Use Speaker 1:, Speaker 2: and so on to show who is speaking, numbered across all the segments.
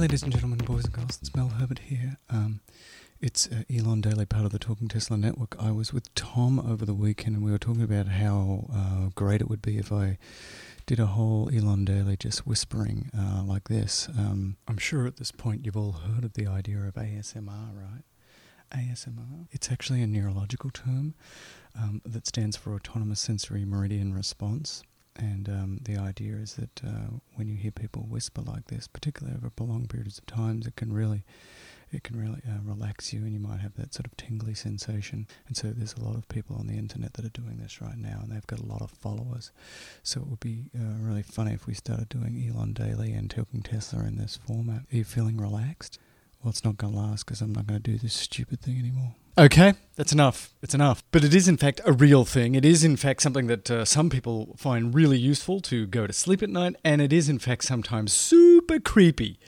Speaker 1: ladies and gentlemen, boys and girls, it's Mel Herbert here. Um, it's uh, Elon Daily, part of the Talking Tesla Network. I was with Tom over the weekend and we were talking about how uh, great it would be if I did a whole Elon Daily just whispering uh, like this. Um, I'm sure at this point you've all heard of the idea of ASMR, right? ASMR. It's actually a neurological term um, that stands for Autonomous Sensory Meridian Response. And um, the idea is that uh, when you hear people whisper like this, particularly over prolonged periods of times, it can really, it can really uh, relax you, and you might have that sort of tingly sensation. And so there's a lot of people on the internet that are doing this right now, and they've got a lot of followers. So it would be uh, really funny if we started doing Elon Daily and Talking Tesla in this format. Are you feeling relaxed? Well, it's not going to last because I'm not going to do this stupid thing anymore. Okay, that's enough. It's enough. But it is, in fact, a real thing. It is, in fact, something that uh, some people find really useful to go to sleep at night, and it is, in fact, sometimes super creepy.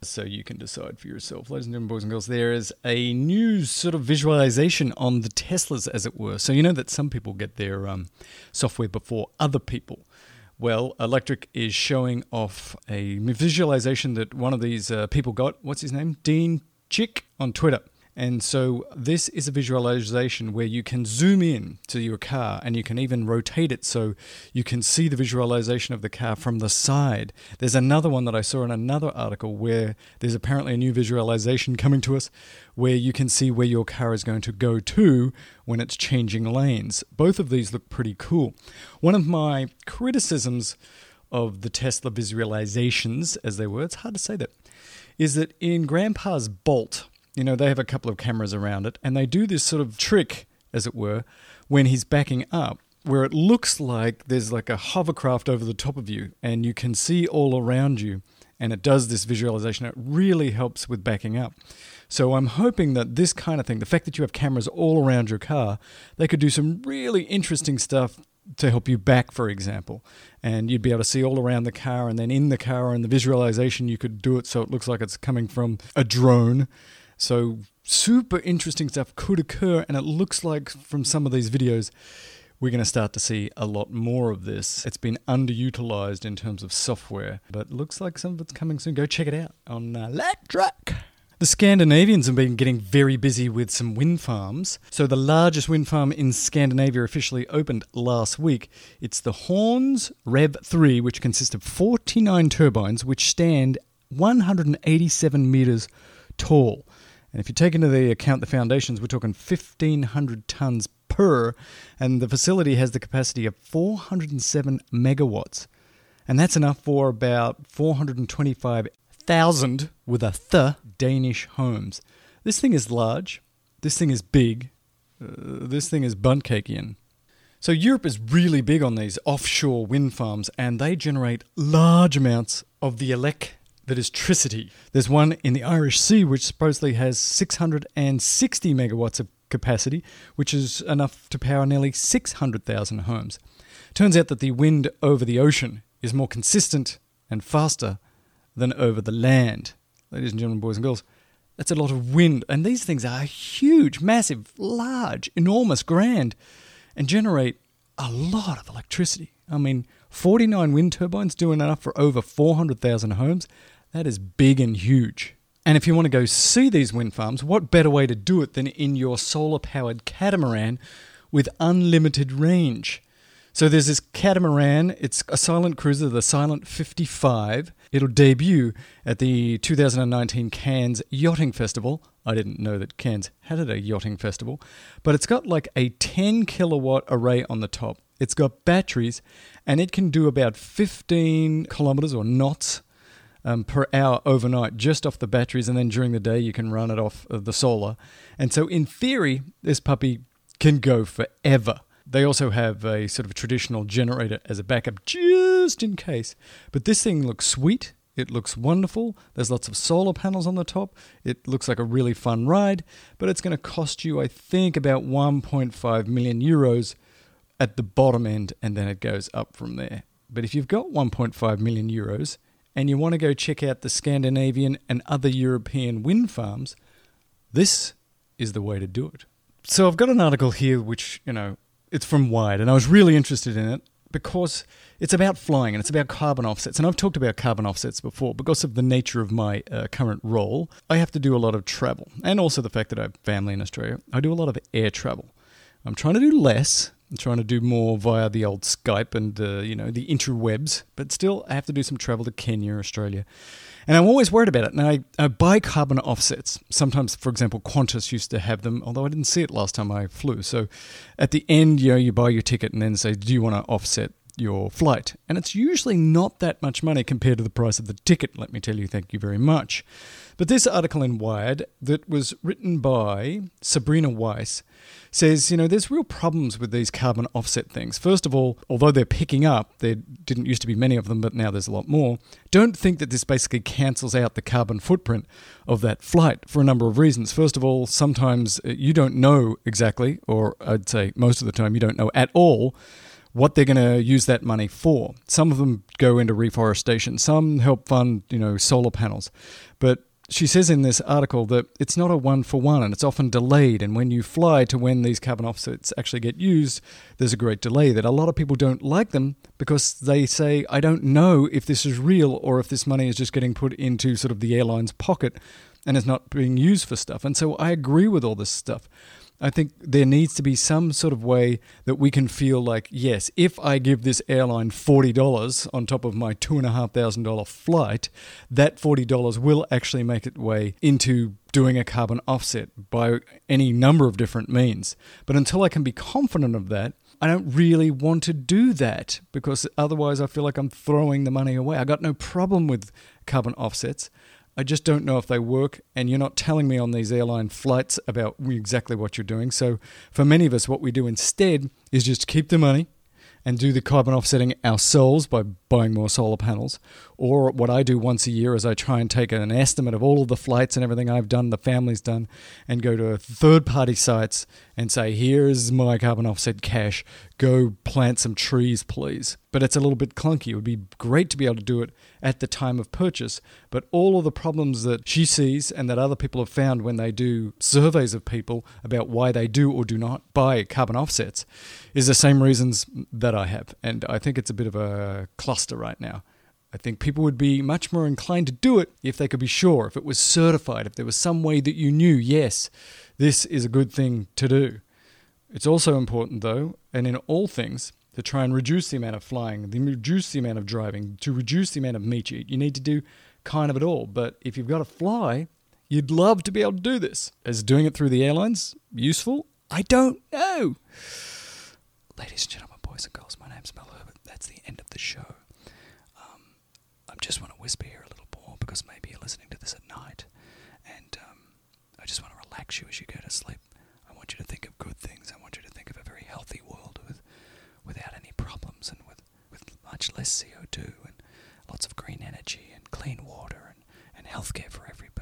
Speaker 1: So you can decide for yourself. Ladies and gentlemen, boys and girls, there is a new sort of visualization on the Teslas, as it were. So you know that some people get their um, software before other people. Well, Electrek is showing off a visualization that one of these uh, people got. What's his name? Dean Chick on Twitter. And so this is a visualization where you can zoom in to your car and you can even rotate it so you can see the visualization of the car from the side. There's another one that I saw in another article where there's apparently a new visualization coming to us where you can see where your car is going to go to when it's changing lanes. Both of these look pretty cool. One of my criticisms of the Tesla visualizations, as they were, it's hard to say that, is that in Grandpa's Bolt, you know, they have a couple of cameras around it, and they do this sort of trick, as it were, when he's backing up, where it looks like there's like a hovercraft over the top of you, and you can see all around you, and it does this visualization. It really helps with backing up. So I'm hoping that this kind of thing, the fact that you have cameras all around your car, they could do some really interesting stuff to help you back, for example. And you'd be able to see all around the car, and then in the car, and the visualization, you could do it so it looks like it's coming from a drone. So, super interesting stuff could occur, and it looks like from some of these videos, we're going to start to see a lot more of this. It's been underutilized in terms of software, but looks like some of it's coming soon. Go check it out on uh, Electrek. The Scandinavians have been getting very busy with some wind farms. So, the largest wind farm in Scandinavia officially opened last week. It's the Horns Rev 3, which consists of 49 turbines, which stand 187 meters tall. And if you take into the account the foundations, we're talking 1,500 tons per, and the facility has the capacity of 407 megawatts. And that's enough for about 425,000 with a th Danish homes. This thing is large. This thing is big. Uh, this thing is buntcakian. So Europe is really big on these offshore wind farms, and they generate large amounts of the elec that is tricity. There's one in the Irish Sea which supposedly has 660 megawatts of capacity, which is enough to power nearly 600,000 homes. Turns out that the wind over the ocean is more consistent and faster than over the land. Ladies and gentlemen, boys and girls, that's a lot of wind. And these things are huge, massive, large, enormous, grand, and generate a lot of electricity. I mean, 49 wind turbines doing enough for over 400,000 homes. That is big and huge. And if you want to go see these wind farms, what better way to do it than in your solar powered catamaran with unlimited range? So there's this catamaran, it's a silent cruiser, the Silent 55. It'll debut at the 2019 Cannes Yachting Festival. I didn't know that Cannes had a yachting festival, but it's got like a 10 kilowatt array on the top. It's got batteries and it can do about 15 kilometers or knots um, per hour overnight just off the batteries, and then during the day you can run it off of the solar. And so, in theory, this puppy can go forever. They also have a sort of traditional generator as a backup just in case. But this thing looks sweet. It looks wonderful. There's lots of solar panels on the top. It looks like a really fun ride, but it's going to cost you, I think, about 1.5 million euros at the bottom end, and then it goes up from there. But if you've got 1.5 million euros, and you want to go check out the Scandinavian and other European wind farms, this is the way to do it. So I've got an article here which, you know, it's from Wired, and I was really interested in it because it's about flying and it's about carbon offsets. And I've talked about carbon offsets before because of the nature of my uh, current role. I have to do a lot of travel, and also the fact that I have family in Australia. I do a lot of air travel. I'm trying to do less. I'm trying to do more via the old Skype and uh, you know the interwebs, but still I have to do some travel to Kenya, Australia, and I'm always worried about it. And I, I buy carbon offsets. Sometimes, for example, Qantas used to have them, although I didn't see it last time I flew. So at the end, you know, you buy your ticket and then say, do you want to offset your flight. And it's usually not that much money compared to the price of the ticket, let me tell you, thank you very much. But this article in Wired that was written by Sabrina Weiss says, you know, there's real problems with these carbon offset things. First of all, although they're picking up, there didn't used to be many of them, but now there's a lot more. Don't think that this basically cancels out the carbon footprint of that flight for a number of reasons. First of all, sometimes uh, you don't know exactly, or I'd say most of the time you don't know at all what they're going to use that money for. Some of them go into reforestation, some help fund, you know, solar panels. But she says in this article that it's not a one for one and it's often delayed. And when you fly to when these carbon offsets actually get used, there's a great delay that a lot of people don't like them because they say, I don't know if this is real or if this money is just getting put into sort of the airline's pocket and is not being used for stuff. And so I agree with all this stuff. I think there needs to be some sort of way that we can feel like, yes, if I give this airline $40 on top of my $2,500 flight, that $40 will actually make its way into doing a carbon offset by any number of different means. But until I can be confident of that, I don't really want to do that because otherwise I feel like I'm throwing the money away. I got no problem with carbon offsets. I just don't know if they work, and you're not telling me on these airline flights about exactly what you're doing. So, for many of us, what we do instead is just keep the money and do the carbon offsetting ourselves by buying more solar panels. Or what I do once a year is I try and take an estimate of all of the flights and everything I've done, the family's done, and go to third party sites and say, here's my carbon offset cash. Go plant some trees, please. But it's a little bit clunky. It would be great to be able to do it at the time of purchase. But all of the problems that she sees and that other people have found when they do surveys of people about why they do or do not buy carbon offsets is the same reasons that I have. And I think it's a bit of a cluster right now. I think people would be much more inclined to do it if they could be sure, if it was certified, if there was some way that you knew, yes, this is a good thing to do. It's also important, though, and in all things, to try and reduce the amount of flying, to reduce the amount of driving, to reduce the amount of meat you eat. You need to do kind of it all. But if you've got to fly, you'd love to be able to do this. Is doing it through the airlines useful? I don't know. Ladies and gentlemen, Voice and girls, My name's Mel Herbert. That's the end of the show. Um, I just want to whisper here a little more because maybe you're listening to this at night, and um, I just want to relax you as you go to sleep. I want you to think of good things. I want you to think of a very healthy world with, without any problems and with, with much less CO2 and lots of green energy and clean water and, and healthcare for everybody